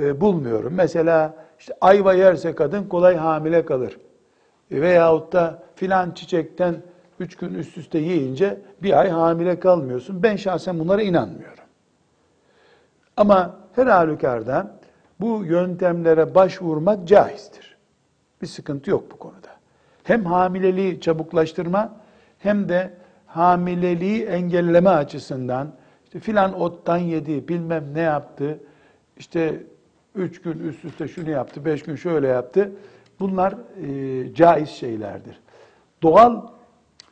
e, bulmuyorum. Mesela işte ayva yerse kadın kolay hamile kalır. E, veyahut da filan çiçekten üç gün üst üste yiyince bir ay hamile kalmıyorsun. Ben şahsen bunlara inanmıyorum. Ama her halükarda bu yöntemlere başvurmak caizdir. Bir sıkıntı yok bu konuda. Hem hamileliği çabuklaştırma hem de hamileliği engelleme açısından işte filan ottan yedi, bilmem ne yaptı, işte üç gün üst üste şunu yaptı, beş gün şöyle yaptı. Bunlar e, caiz şeylerdir. Doğal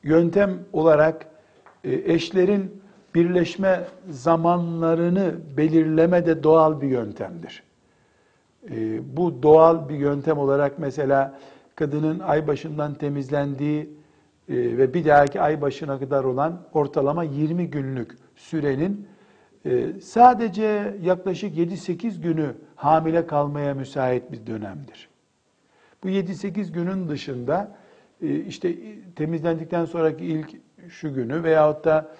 yöntem olarak e, eşlerin birleşme zamanlarını belirleme de doğal bir yöntemdir. E, bu doğal bir yöntem olarak mesela kadının ay başından temizlendiği ve bir dahaki ay başına kadar olan ortalama 20 günlük sürenin e, sadece yaklaşık 7-8 günü hamile kalmaya müsait bir dönemdir. Bu 7-8 günün dışında e, işte temizlendikten sonraki ilk şu günü veyahut da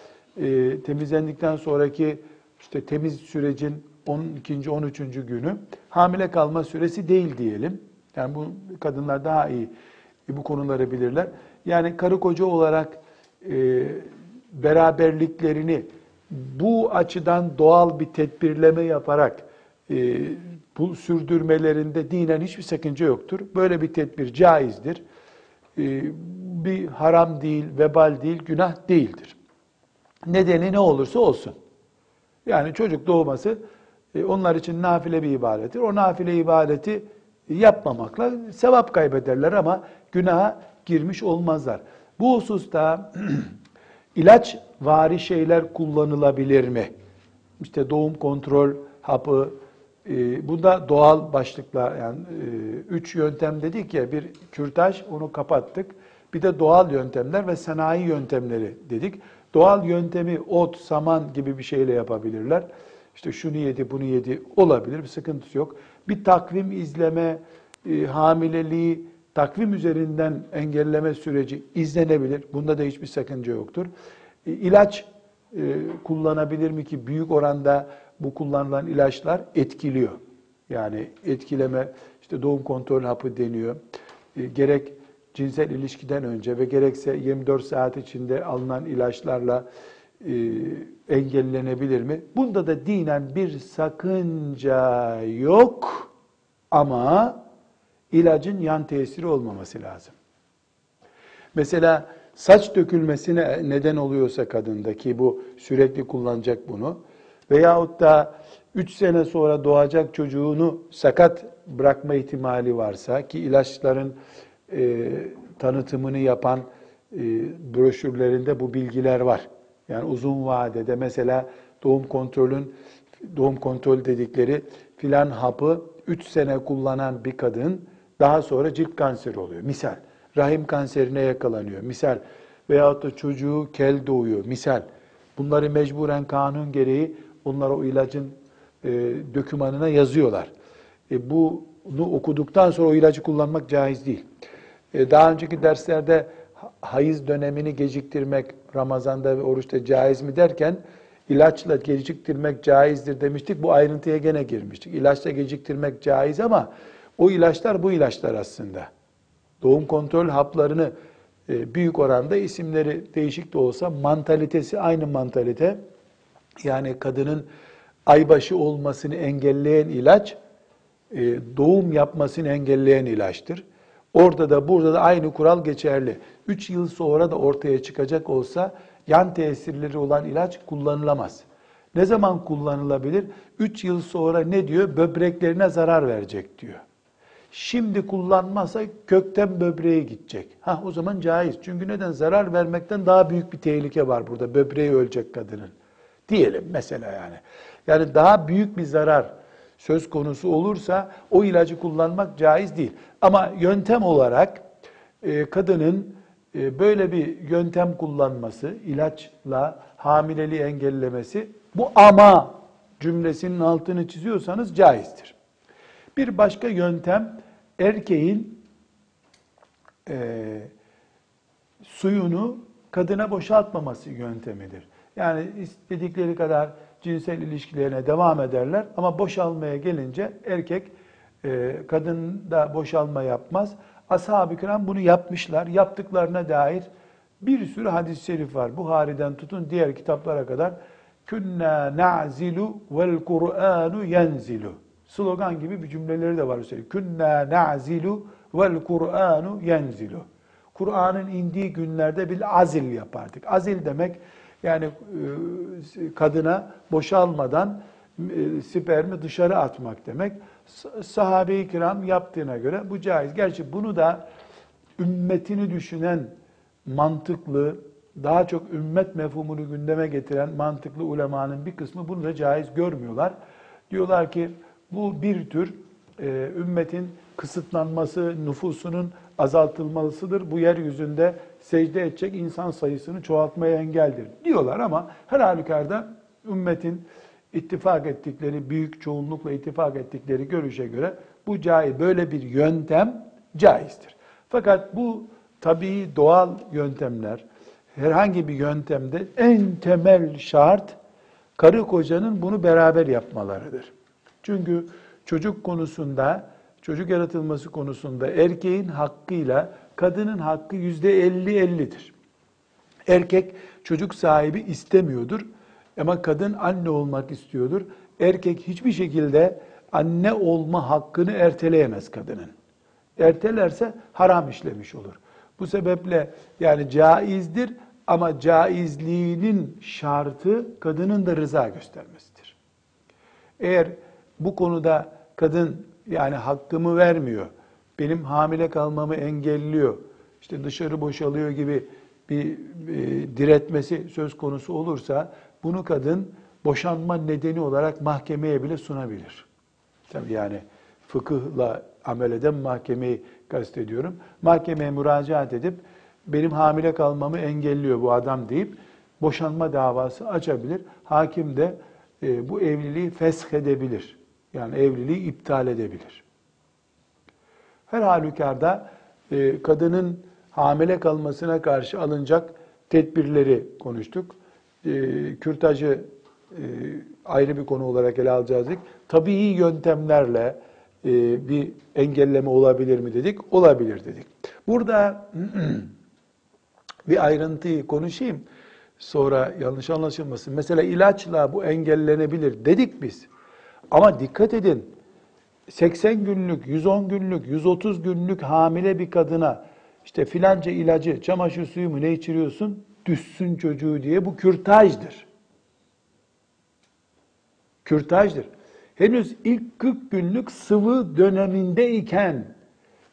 temizlendikten sonraki işte temiz sürecin 12. 13. günü hamile kalma süresi değil diyelim. Yani bu kadınlar daha iyi bu konuları bilirler. Yani karı koca olarak e, beraberliklerini bu açıdan doğal bir tedbirleme yaparak e, bu sürdürmelerinde dinen hiçbir sakınca yoktur. Böyle bir tedbir caizdir. E, bir haram değil, vebal değil, günah değildir. Nedeni ne olursa olsun. Yani çocuk doğması e, onlar için nafile bir ibadettir. O nafile ibadeti yapmamakla sevap kaybederler ama günaha girmiş olmazlar. Bu hususta ilaç vari şeyler kullanılabilir mi? İşte doğum kontrol hapı, e, bu da doğal başlıklar yani e, üç yöntem dedik ya bir kürtaj onu kapattık. Bir de doğal yöntemler ve sanayi yöntemleri dedik. Doğal yöntemi ot, saman gibi bir şeyle yapabilirler. İşte şunu yedi, bunu yedi olabilir, bir sıkıntısı yok. Bir takvim izleme, e, hamileliği takvim üzerinden engelleme süreci izlenebilir. Bunda da hiçbir sakınca yoktur. E, ilaç e, kullanabilir mi ki büyük oranda bu kullanılan ilaçlar etkiliyor. Yani etkileme işte doğum kontrol hapı deniyor. E, gerek cinsel ilişkiden önce ve gerekse 24 saat içinde alınan ilaçlarla e, engellenebilir mi? Bunda da dinen bir sakınca yok ama ilacın yan tesiri olmaması lazım. Mesela saç dökülmesine neden oluyorsa kadındaki bu sürekli kullanacak bunu veyahut da 3 sene sonra doğacak çocuğunu sakat bırakma ihtimali varsa ki ilaçların e, tanıtımını yapan e, broşürlerinde bu bilgiler var. Yani uzun vadede mesela doğum kontrolün doğum kontrol dedikleri filan hapı 3 sene kullanan bir kadın daha sonra cilt kanseri oluyor. Misal rahim kanserine yakalanıyor. Misal veyahut da çocuğu kel doğuyor. Misal bunları mecburen kanun gereği onlara o ilacın e, dökümanına yazıyorlar. E, bunu okuduktan sonra o ilacı kullanmak caiz değil. E, daha önceki derslerde hayız dönemini geciktirmek Ramazan'da ve oruçta caiz mi derken ilaçla geciktirmek caizdir demiştik. Bu ayrıntıya gene girmiştik. İlaçla geciktirmek caiz ama o ilaçlar bu ilaçlar aslında. Doğum kontrol haplarını e, büyük oranda isimleri değişik de olsa mantalitesi aynı mantalite. Yani kadının aybaşı olmasını engelleyen ilaç, e, doğum yapmasını engelleyen ilaçtır. Orada da burada da aynı kural geçerli. 3 yıl sonra da ortaya çıkacak olsa yan tesirleri olan ilaç kullanılamaz. Ne zaman kullanılabilir? 3 yıl sonra ne diyor? Böbreklerine zarar verecek diyor. Şimdi kullanmazsa kökten böbreğe gidecek. Ha o zaman caiz. Çünkü neden? Zarar vermekten daha büyük bir tehlike var burada. Böbreği ölecek kadının. Diyelim mesela yani. Yani daha büyük bir zarar söz konusu olursa o ilacı kullanmak caiz değil. Ama yöntem olarak e, kadının e, böyle bir yöntem kullanması, ilaçla hamileliği engellemesi bu ama cümlesinin altını çiziyorsanız caizdir. Bir başka yöntem erkeğin e, suyunu kadına boşaltmaması yöntemidir. Yani istedikleri kadar cinsel ilişkilerine devam ederler ama boşalmaya gelince erkek e, kadın da boşalma yapmaz. Ashab-ı kiram bunu yapmışlar. Yaptıklarına dair bir sürü hadis-i şerif var. Buhari'den tutun diğer kitaplara kadar. Künna na'zilu vel Kur'anu yenzilu. Slogan gibi bir cümleleri de var üstelik. Künna na'zilu vel Kur'anu yenzilu. Kur'an'ın indiği günlerde bir azil yapardık. Azil demek yani e, kadına boşalmadan e, spermi dışarı atmak demek. Sahabe-i kiram yaptığına göre bu caiz. Gerçi bunu da ümmetini düşünen mantıklı, daha çok ümmet mefhumunu gündeme getiren mantıklı ulemanın bir kısmı bunu da caiz görmüyorlar. Diyorlar ki bu bir tür e, ümmetin kısıtlanması, nüfusunun azaltılmasıdır. Bu yeryüzünde secde edecek insan sayısını çoğaltmaya engeldir diyorlar ama her halükarda ümmetin ittifak ettikleri, büyük çoğunlukla ittifak ettikleri görüşe göre bu caiz, böyle bir yöntem caizdir. Fakat bu tabii doğal yöntemler, herhangi bir yöntemde en temel şart karı kocanın bunu beraber yapmalarıdır. Çünkü çocuk konusunda, çocuk yaratılması konusunda erkeğin hakkıyla kadının hakkı yüzde elli ellidir. Erkek çocuk sahibi istemiyordur ama kadın anne olmak istiyordur. Erkek hiçbir şekilde anne olma hakkını erteleyemez kadının. Ertelerse haram işlemiş olur. Bu sebeple yani caizdir ama caizliğinin şartı kadının da rıza göstermesidir. Eğer bu konuda kadın yani hakkımı vermiyor, benim hamile kalmamı engelliyor, işte dışarı boşalıyor gibi bir e, diretmesi söz konusu olursa bunu kadın boşanma nedeni olarak mahkemeye bile sunabilir. Tabii yani fıkıhla amel eden mahkemeyi kastediyorum. Mahkemeye müracaat edip benim hamile kalmamı engelliyor bu adam deyip boşanma davası açabilir. Hakim de e, bu evliliği fesh edebilir. Yani evliliği iptal edebilir. Her halükarda e, kadının hamile kalmasına karşı alınacak tedbirleri konuştuk. E, kürtajı e, ayrı bir konu olarak ele alacağız dedik. Tabii yöntemlerle bir engelleme olabilir mi dedik? Olabilir dedik. Burada bir ayrıntıyı konuşayım. Sonra yanlış anlaşılmasın. Mesela ilaçla bu engellenebilir dedik biz. Ama dikkat edin. 80 günlük, 110 günlük, 130 günlük hamile bir kadına işte filanca ilacı, çamaşır suyu mu ne içiriyorsun? Düşsün çocuğu diye bu kürtajdır. Kürtajdır. Henüz ilk 40 günlük sıvı dönemindeyken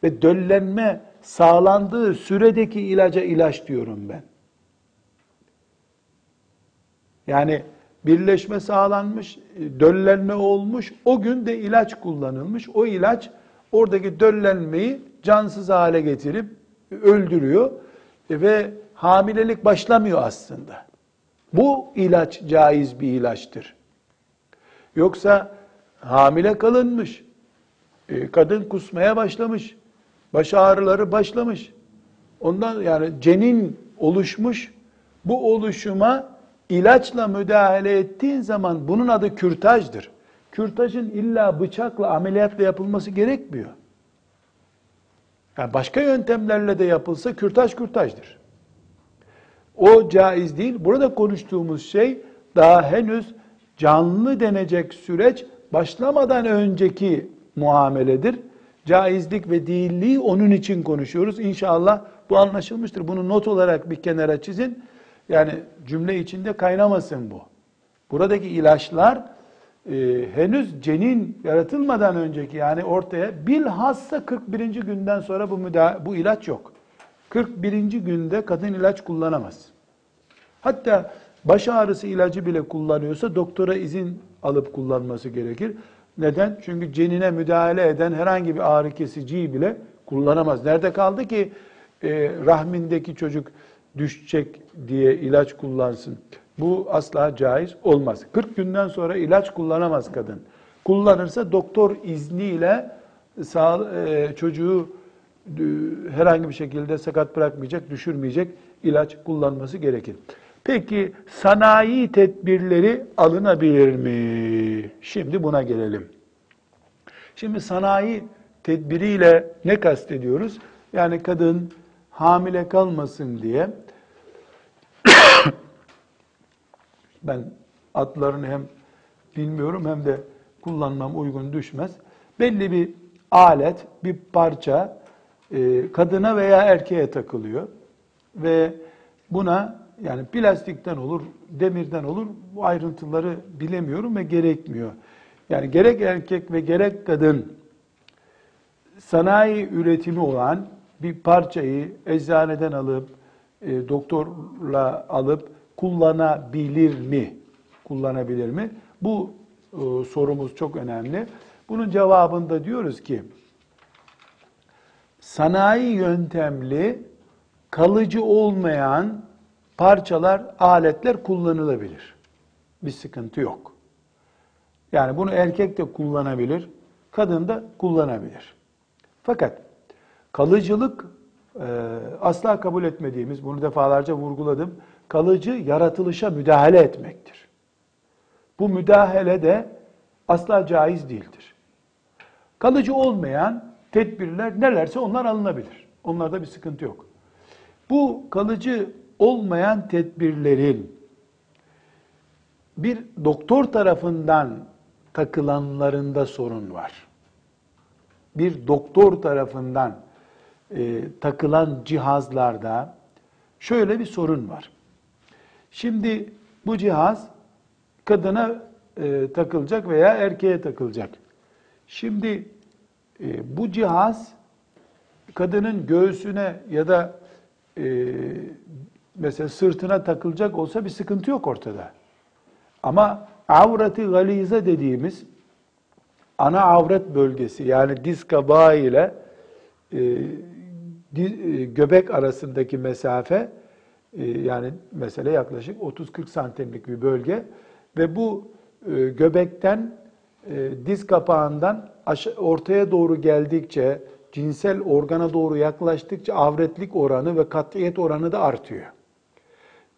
ve döllenme sağlandığı süredeki ilaca ilaç diyorum ben. Yani birleşme sağlanmış, döllenme olmuş, o gün de ilaç kullanılmış. O ilaç oradaki döllenmeyi cansız hale getirip öldürüyor ve hamilelik başlamıyor aslında. Bu ilaç caiz bir ilaçtır. Yoksa hamile kalınmış, e, kadın kusmaya başlamış, baş ağrıları başlamış. Ondan yani cenin oluşmuş, bu oluşuma ilaçla müdahale ettiğin zaman bunun adı kürtajdır. Kürtajın illa bıçakla, ameliyatla yapılması gerekmiyor. Yani başka yöntemlerle de yapılsa kürtaj kürtajdır. O caiz değil. Burada konuştuğumuz şey daha henüz canlı denecek süreç başlamadan önceki muameledir. Caizlik ve değilliği onun için konuşuyoruz. İnşallah bu anlaşılmıştır. Bunu not olarak bir kenara çizin. Yani cümle içinde kaynamasın bu. Buradaki ilaçlar e, henüz cenin yaratılmadan önceki yani ortaya bilhassa 41. günden sonra bu müda bu ilaç yok. 41. günde kadın ilaç kullanamaz. Hatta baş ağrısı ilacı bile kullanıyorsa doktora izin alıp kullanması gerekir. Neden? Çünkü cenine müdahale eden herhangi bir ağrı kesiciyi bile kullanamaz. Nerede kaldı ki e, rahmindeki çocuk düşecek diye ilaç kullansın? Bu asla caiz olmaz. 40 günden sonra ilaç kullanamaz kadın. Kullanırsa doktor izniyle sağ, e, çocuğu e, herhangi bir şekilde sakat bırakmayacak, düşürmeyecek ilaç kullanması gerekir. Peki sanayi tedbirleri alınabilir mi? Şimdi buna gelelim. Şimdi sanayi tedbiriyle ne kastediyoruz? Yani kadın hamile kalmasın diye ben adlarını hem bilmiyorum hem de kullanmam uygun düşmez. Belli bir alet, bir parça e, kadına veya erkeğe takılıyor ve buna yani plastikten olur, demirden olur. Bu ayrıntıları bilemiyorum ve gerekmiyor. Yani gerek erkek ve gerek kadın sanayi üretimi olan bir parçayı eczaneden alıp, e, doktorla alıp kullanabilir mi? Kullanabilir mi? Bu e, sorumuz çok önemli. Bunun cevabında diyoruz ki, sanayi yöntemli, kalıcı olmayan parçalar, aletler kullanılabilir. Bir sıkıntı yok. Yani bunu erkek de kullanabilir, kadın da kullanabilir. Fakat kalıcılık e, asla kabul etmediğimiz, bunu defalarca vurguladım, kalıcı yaratılışa müdahale etmektir. Bu müdahale de asla caiz değildir. Kalıcı olmayan tedbirler nelerse onlar alınabilir. Onlarda bir sıkıntı yok. Bu kalıcı olmayan tedbirlerin bir doktor tarafından takılanlarında sorun var. Bir doktor tarafından e, takılan cihazlarda şöyle bir sorun var. Şimdi bu cihaz kadına e, takılacak veya erkeğe takılacak. Şimdi e, bu cihaz kadının göğsüne ya da e, mesela sırtına takılacak olsa bir sıkıntı yok ortada. Ama avreti galize dediğimiz ana avret bölgesi yani diz kabağı ile e, e, göbek arasındaki mesafe yani mesela yaklaşık 30-40 santimlik bir bölge ve bu e, göbekten e, diz kapağından ortaya doğru geldikçe cinsel organa doğru yaklaştıkça avretlik oranı ve katiyet oranı da artıyor.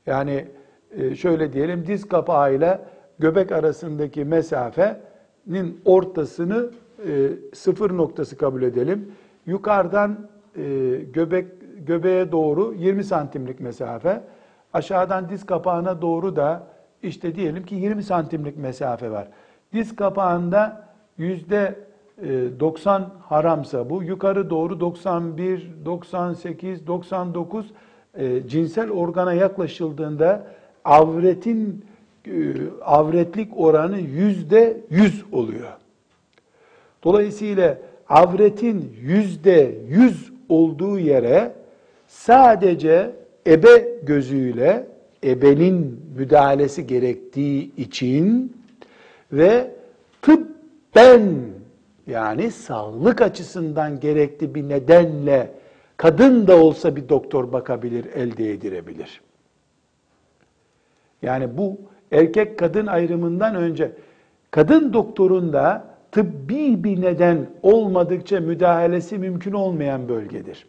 Yani e, şöyle diyelim diz kapağıyla göbek arasındaki mesafenin ortasını sıfır noktası kabul edelim. Yukarıdan göbek göbeğe doğru 20 santimlik mesafe, aşağıdan diz kapağına doğru da işte diyelim ki 20 santimlik mesafe var. Diz kapağında yüzde 90 haramsa bu, yukarı doğru 91, 98, 99 cinsel organa yaklaşıldığında avretin e, avretlik oranı yüzde yüz oluyor. Dolayısıyla avretin yüzde yüz olduğu yere sadece ebe gözüyle ebenin müdahalesi gerektiği için ve tıbben yani sağlık açısından gerekli bir nedenle kadın da olsa bir doktor bakabilir, elde edilebilir. Yani bu erkek kadın ayrımından önce kadın doktorun da tıbbi bir neden olmadıkça müdahalesi mümkün olmayan bölgedir.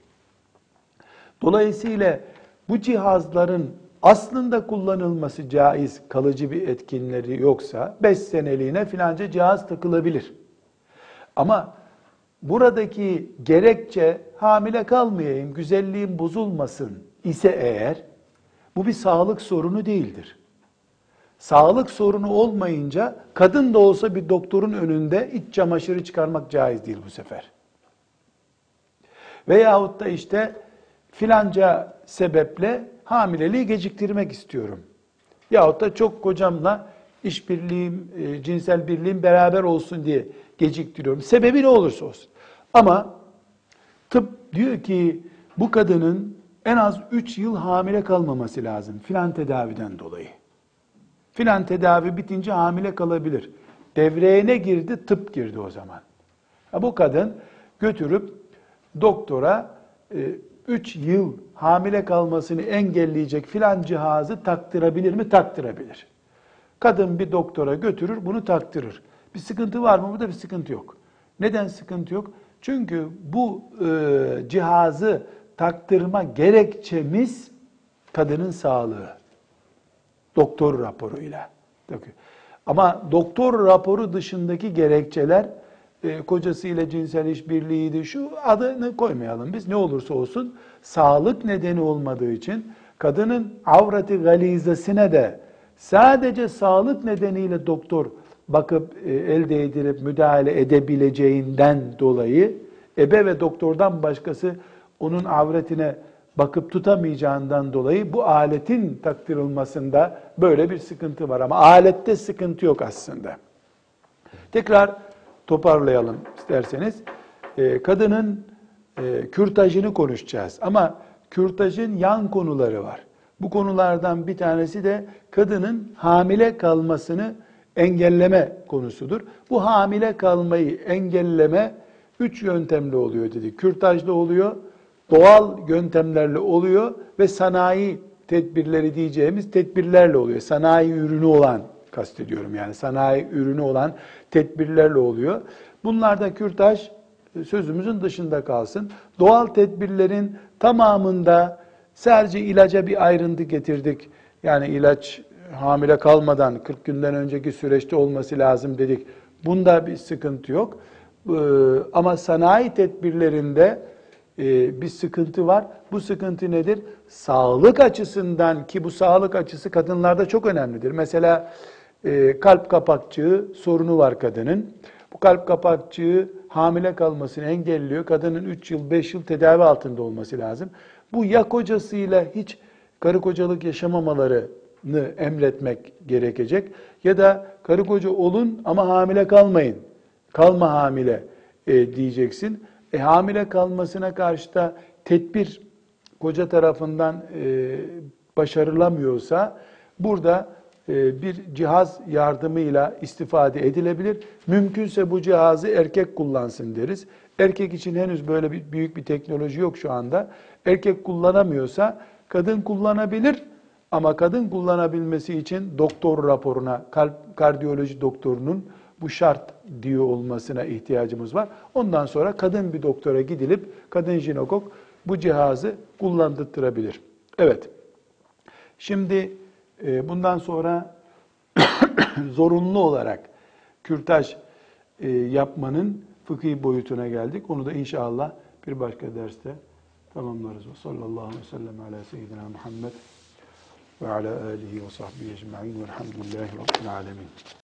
Dolayısıyla bu cihazların aslında kullanılması caiz, kalıcı bir etkinleri yoksa 5 seneliğine filanca cihaz takılabilir. Ama buradaki gerekçe hamile kalmayayım, güzelliğim bozulmasın ise eğer bu bir sağlık sorunu değildir. Sağlık sorunu olmayınca kadın da olsa bir doktorun önünde iç çamaşırı çıkarmak caiz değil bu sefer. Veyahut da işte filanca sebeple hamileliği geciktirmek istiyorum. Yahut da çok kocamla işbirliğim, e, cinsel birliğim beraber olsun diye geciktiriyorum. Sebebi ne olursa olsun. Ama tıp diyor ki bu kadının en az 3 yıl hamile kalmaması lazım filan tedaviden dolayı. Filan tedavi bitince hamile kalabilir. Devreye ne girdi? Tıp girdi o zaman. Ha, bu kadın götürüp doktora 3 e, yıl hamile kalmasını engelleyecek filan cihazı taktırabilir mi? Taktırabilir. Kadın bir doktora götürür, bunu taktırır. Bir sıkıntı var mı? Burada bir sıkıntı yok. Neden sıkıntı yok? Çünkü bu e, cihazı taktırma gerekçemiz kadının sağlığı. Doktor raporuyla. Ama doktor raporu dışındaki gerekçeler e, kocasıyla cinsel işbirliğiydi. Şu adını koymayalım biz ne olursa olsun. Sağlık nedeni olmadığı için kadının avrati galizesine de sadece sağlık nedeniyle doktor bakıp e, elde edilip müdahale edebileceğinden dolayı ebe ve doktordan başkası onun avretine bakıp tutamayacağından dolayı bu aletin taktırılmasında böyle bir sıkıntı var. Ama alette sıkıntı yok aslında. Tekrar toparlayalım isterseniz. Ee, kadının e, kürtajını konuşacağız ama kürtajın yan konuları var. Bu konulardan bir tanesi de kadının hamile kalmasını engelleme konusudur. Bu hamile kalmayı engelleme üç yöntemle oluyor dedi. Kürtajla oluyor, doğal yöntemlerle oluyor ve sanayi tedbirleri diyeceğimiz tedbirlerle oluyor. Sanayi ürünü olan kastediyorum yani sanayi ürünü olan tedbirlerle oluyor. Bunlar da kürtaj sözümüzün dışında kalsın. Doğal tedbirlerin tamamında sadece ilaca bir ayrıntı getirdik. Yani ilaç hamile kalmadan 40 günden önceki süreçte olması lazım dedik. Bunda bir sıkıntı yok. Ee, ama sanayi tedbirlerinde e, bir sıkıntı var. Bu sıkıntı nedir? Sağlık açısından ki bu sağlık açısı kadınlarda çok önemlidir. Mesela e, kalp kapakçığı sorunu var kadının. Bu kalp kapakçığı hamile kalmasını engelliyor. Kadının 3 yıl, 5 yıl tedavi altında olması lazım. Bu ya kocasıyla hiç karı kocalık yaşamamalarını emretmek gerekecek ya da karı koca olun ama hamile kalmayın. Kalma hamile e, diyeceksin. E, hamile kalmasına karşı da tedbir koca tarafından e, başarılamıyorsa burada bir cihaz yardımıyla istifade edilebilir. Mümkünse bu cihazı erkek kullansın deriz. Erkek için henüz böyle bir büyük bir teknoloji yok şu anda. Erkek kullanamıyorsa kadın kullanabilir ama kadın kullanabilmesi için doktor raporuna, kalp kardiyoloji doktorunun bu şart diyor olmasına ihtiyacımız var. Ondan sonra kadın bir doktora gidilip kadın jinekok bu cihazı kullandırtırabilir. Evet. Şimdi e, bundan sonra zorunlu olarak kürtaj e, yapmanın fıkhi boyutuna geldik. Onu da inşallah bir başka derste tamamlarız. Ve sallallahu aleyhi ve sellem ala seyyidina Muhammed ve ala alihi ve sahbihi ecma'in velhamdülillahi rabbil alemin.